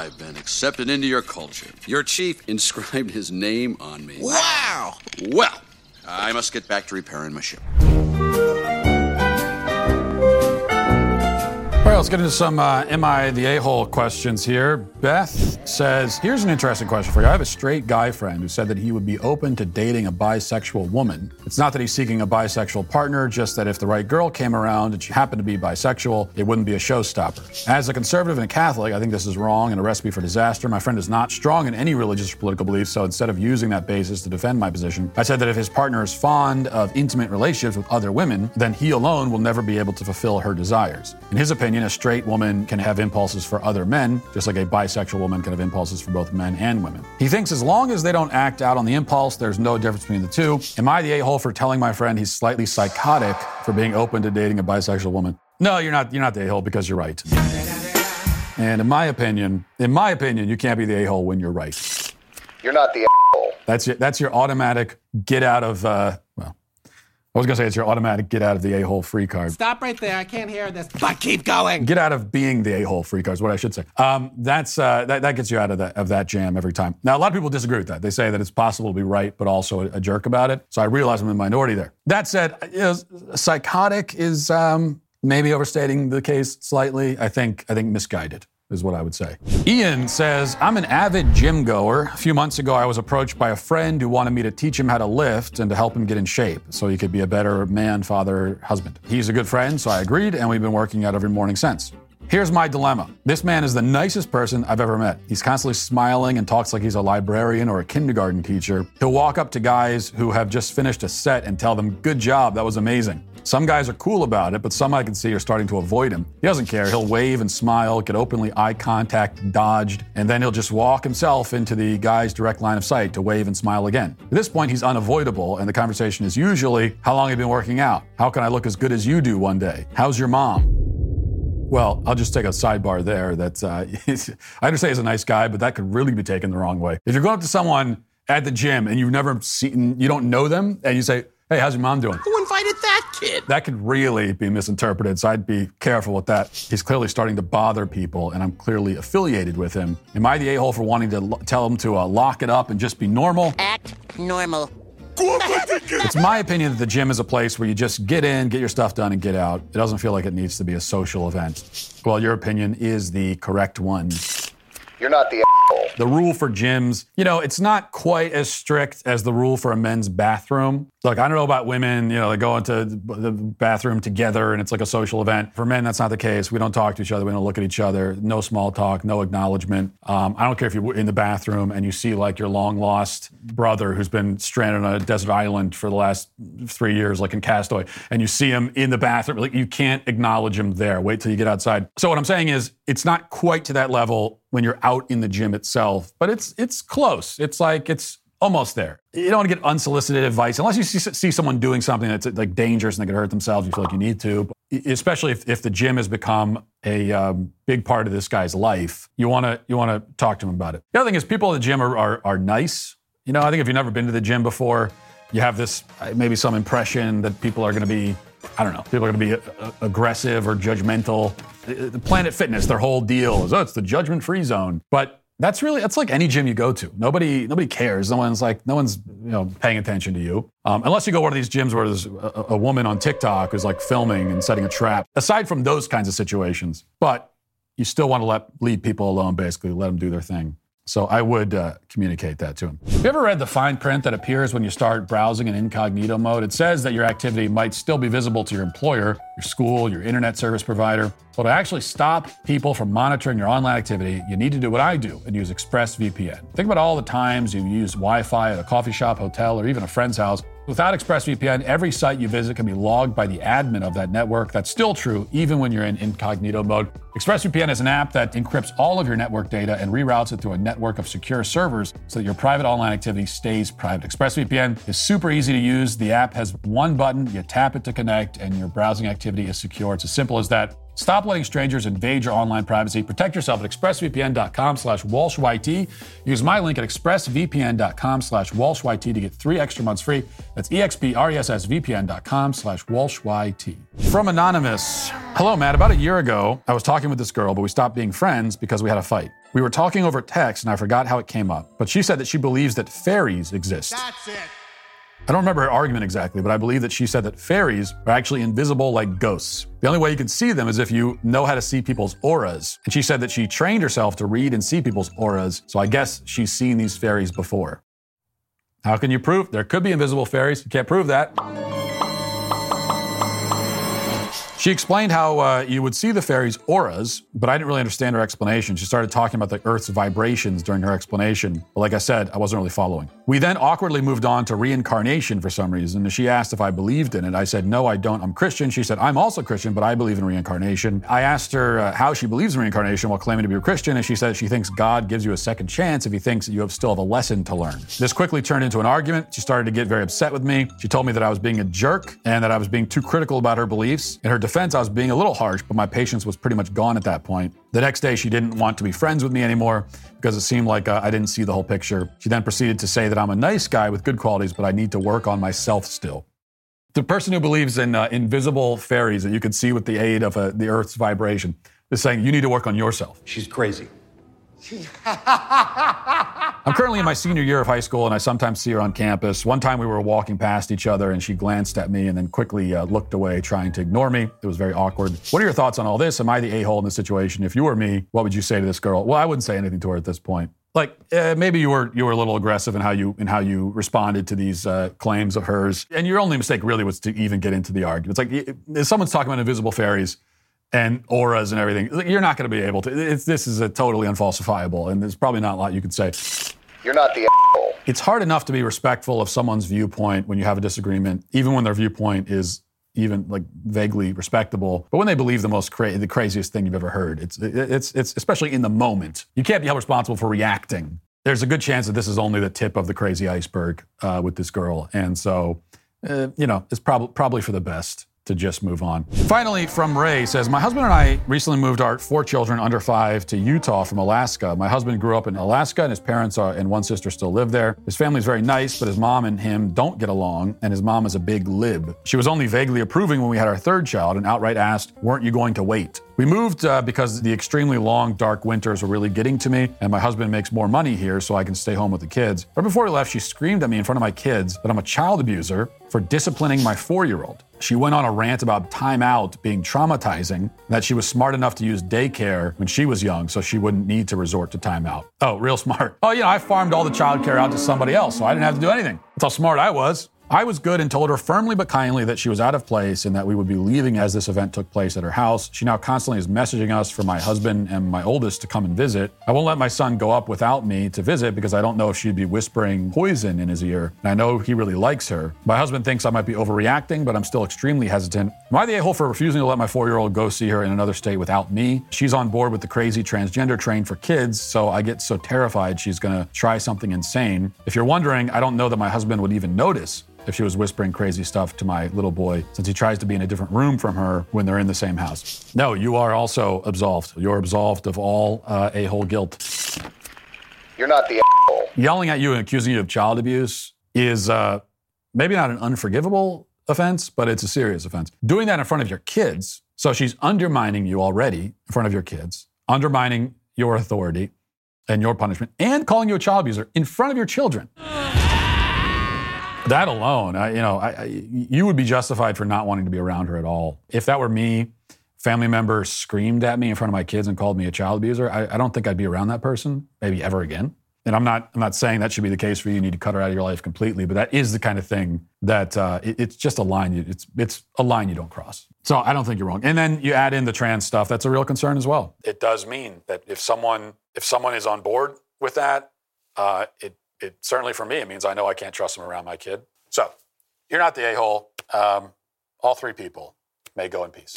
I've been accepted into your culture. Your chief inscribed his name on me. Wow! Well, I must get back to repairing my ship. Let's get into some uh, Am I the A hole questions here. Beth says, Here's an interesting question for you. I have a straight guy friend who said that he would be open to dating a bisexual woman. It's not that he's seeking a bisexual partner, just that if the right girl came around and she happened to be bisexual, it wouldn't be a showstopper. As a conservative and a Catholic, I think this is wrong and a recipe for disaster. My friend is not strong in any religious or political beliefs, so instead of using that basis to defend my position, I said that if his partner is fond of intimate relationships with other women, then he alone will never be able to fulfill her desires. In his opinion, a straight woman can have impulses for other men, just like a bisexual woman can have impulses for both men and women. He thinks as long as they don't act out on the impulse, there's no difference between the two. Am I the a-hole for telling my friend he's slightly psychotic for being open to dating a bisexual woman? No, you're not. You're not the a-hole because you're right. And in my opinion, in my opinion, you can't be the a-hole when you're right. You're not the a-hole. That's your, that's your automatic get out of. Uh, I was gonna say it's your automatic get out of the a-hole free card. Stop right there. I can't hear this. But keep going. Get out of being the a-hole free card is what I should say. Um, that's uh, that, that gets you out of that of that jam every time. Now a lot of people disagree with that. They say that it's possible to be right but also a, a jerk about it. So I realize I'm in the minority there. That said, you know, psychotic is um, maybe overstating the case slightly. I think I think misguided is what I would say. Ian says, I'm an avid gym goer. A few months ago, I was approached by a friend who wanted me to teach him how to lift and to help him get in shape so he could be a better man, father, husband. He's a good friend, so I agreed, and we've been working out every morning since. Here's my dilemma. This man is the nicest person I've ever met. He's constantly smiling and talks like he's a librarian or a kindergarten teacher. He'll walk up to guys who have just finished a set and tell them, Good job, that was amazing. Some guys are cool about it, but some I can see are starting to avoid him. He doesn't care. He'll wave and smile, get openly eye contact dodged, and then he'll just walk himself into the guy's direct line of sight to wave and smile again. At this point, he's unavoidable, and the conversation is usually, How long have you been working out? How can I look as good as you do one day? How's your mom? Well, I'll just take a sidebar there. That uh, I understand he's a nice guy, but that could really be taken the wrong way. If you're going up to someone at the gym and you've never seen, you don't know them, and you say, "Hey, how's your mom doing?" Who invited that kid? That could really be misinterpreted. So I'd be careful with that. He's clearly starting to bother people, and I'm clearly affiliated with him. Am I the a-hole for wanting to lo- tell him to uh, lock it up and just be normal? Act normal. It's my opinion that the gym is a place where you just get in, get your stuff done, and get out. It doesn't feel like it needs to be a social event. Well, your opinion is the correct one. You're not the The rule for gyms, you know, it's not quite as strict as the rule for a men's bathroom. Look, I don't know about women, you know, they go into the bathroom together and it's like a social event. For men, that's not the case. We don't talk to each other. We don't look at each other. No small talk, no acknowledgement. Um, I don't care if you're in the bathroom and you see like your long lost brother who's been stranded on a desert island for the last three years, like in Castaway, and you see him in the bathroom. Like you can't acknowledge him there. Wait till you get outside. So what I'm saying is, it's not quite to that level when you're out in the gym itself, but it's it's close. It's like it's almost there. You don't want to get unsolicited advice unless you see, see someone doing something that's like dangerous and they could hurt themselves. You feel like you need to, especially if, if the gym has become a um, big part of this guy's life. You want to you want to talk to him about it. The other thing is people at the gym are, are are nice. You know, I think if you've never been to the gym before, you have this uh, maybe some impression that people are going to be I don't know. People are going to be uh, aggressive or judgmental. The Planet Fitness, their whole deal is, oh, it's the judgment-free zone. But that's really that's like any gym you go to. Nobody nobody cares. No one's like no one's you know paying attention to you. Um, unless you go one of these gyms where there's a, a woman on TikTok who's like filming and setting a trap. Aside from those kinds of situations, but you still want to let leave people alone. Basically, let them do their thing. So I would uh, communicate that to him. Have you ever read the fine print that appears when you start browsing in incognito mode? It says that your activity might still be visible to your employer, your school, your internet service provider. But to actually stop people from monitoring your online activity, you need to do what I do and use ExpressVPN. Think about all the times you use Wi Fi at a coffee shop, hotel, or even a friend's house. Without ExpressVPN, every site you visit can be logged by the admin of that network. That's still true even when you're in incognito mode. ExpressVPN is an app that encrypts all of your network data and reroutes it through a network of secure servers so that your private online activity stays private. ExpressVPN is super easy to use. The app has one button, you tap it to connect, and your browsing activity is secure. It's as simple as that. Stop letting strangers invade your online privacy. Protect yourself at expressvpn.com slash walshyt. Use my link at expressvpn.com slash walshyt to get three extra months free. That's expressvpn.com slash walshyt. From Anonymous. Hello, Matt. About a year ago, I was talking with this girl, but we stopped being friends because we had a fight. We were talking over text and I forgot how it came up, but she said that she believes that fairies exist. That's it. I don't remember her argument exactly, but I believe that she said that fairies are actually invisible like ghosts. The only way you can see them is if you know how to see people's auras. And she said that she trained herself to read and see people's auras, so I guess she's seen these fairies before. How can you prove? There could be invisible fairies. You can't prove that. She explained how uh, you would see the fairies' auras, but I didn't really understand her explanation. She started talking about the Earth's vibrations during her explanation. But like I said, I wasn't really following. We then awkwardly moved on to reincarnation for some reason. She asked if I believed in it. I said, no, I don't. I'm Christian. She said, I'm also Christian, but I believe in reincarnation. I asked her uh, how she believes in reincarnation while claiming to be a Christian. And she said she thinks God gives you a second chance if he thinks that you have still have a lesson to learn. This quickly turned into an argument. She started to get very upset with me. She told me that I was being a jerk and that I was being too critical about her beliefs. In her defense, I was being a little harsh, but my patience was pretty much gone at that point. The next day, she didn't want to be friends with me anymore because it seemed like uh, I didn't see the whole picture. She then proceeded to say that I'm a nice guy with good qualities, but I need to work on myself still. The person who believes in uh, invisible fairies that you can see with the aid of uh, the Earth's vibration is saying you need to work on yourself. She's crazy. I'm currently in my senior year of high school, and I sometimes see her on campus. One time we were walking past each other, and she glanced at me and then quickly uh, looked away, trying to ignore me. It was very awkward. What are your thoughts on all this? Am I the a hole in this situation? If you were me, what would you say to this girl? Well, I wouldn't say anything to her at this point. Like uh, maybe you were you were a little aggressive in how you in how you responded to these uh, claims of hers, and your only mistake really was to even get into the argument. It's like if someone's talking about invisible fairies and auras and everything. You're not going to be able to. It's, this is a totally unfalsifiable, and there's probably not a lot you could say. You're not the asshole. It's hard enough to be respectful of someone's viewpoint when you have a disagreement, even when their viewpoint is even like vaguely respectable. But when they believe the most cra- the craziest thing you've ever heard, it's it's it's especially in the moment. You can't be held responsible for reacting. There's a good chance that this is only the tip of the crazy iceberg uh, with this girl, and so uh, you know it's prob- probably for the best to just move on. Finally, from Ray says, My husband and I recently moved our four children under five to Utah from Alaska. My husband grew up in Alaska and his parents are, and one sister still live there. His family's very nice, but his mom and him don't get along, and his mom is a big lib. She was only vaguely approving when we had our third child and outright asked, Weren't you going to wait? We moved uh, because the extremely long, dark winters were really getting to me, and my husband makes more money here, so I can stay home with the kids. Right before we left, she screamed at me in front of my kids that I'm a child abuser for disciplining my four year old. She went on a rant about time out being traumatizing, that she was smart enough to use daycare when she was young, so she wouldn't need to resort to timeout. Oh, real smart. Oh, you know, I farmed all the childcare out to somebody else, so I didn't have to do anything. That's how smart I was. I was good and told her firmly but kindly that she was out of place and that we would be leaving as this event took place at her house. She now constantly is messaging us for my husband and my oldest to come and visit. I won't let my son go up without me to visit because I don't know if she'd be whispering poison in his ear. And I know he really likes her. My husband thinks I might be overreacting, but I'm still extremely hesitant. Am I the a hole for refusing to let my four year old go see her in another state without me? She's on board with the crazy transgender train for kids, so I get so terrified she's gonna try something insane. If you're wondering, I don't know that my husband would even notice if she was whispering crazy stuff to my little boy, since he tries to be in a different room from her when they're in the same house. No, you are also absolved. You're absolved of all uh, a hole guilt. You're not the asshole. Yelling at you and accusing you of child abuse is uh, maybe not an unforgivable offense, but it's a serious offense. Doing that in front of your kids, so she's undermining you already in front of your kids, undermining your authority and your punishment, and calling you a child abuser in front of your children. That alone, I, you know, I, I, you would be justified for not wanting to be around her at all. If that were me, family member screamed at me in front of my kids and called me a child abuser, I, I don't think I'd be around that person, maybe ever again. And I'm not, I'm not saying that should be the case for you. You need to cut her out of your life completely, but that is the kind of thing that uh, it, it's just a line. You, it's, it's a line you don't cross. So I don't think you're wrong. And then you add in the trans stuff. That's a real concern as well. It does mean that if someone, if someone is on board with that, uh, it it certainly for me, it means I know I can't trust them around my kid. So you're not the a hole. Um, all three people may go in peace.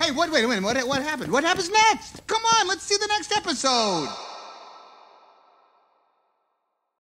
Hey, wait, wait, wait, what, what happened? What happens next? Come on, let's see the next episode.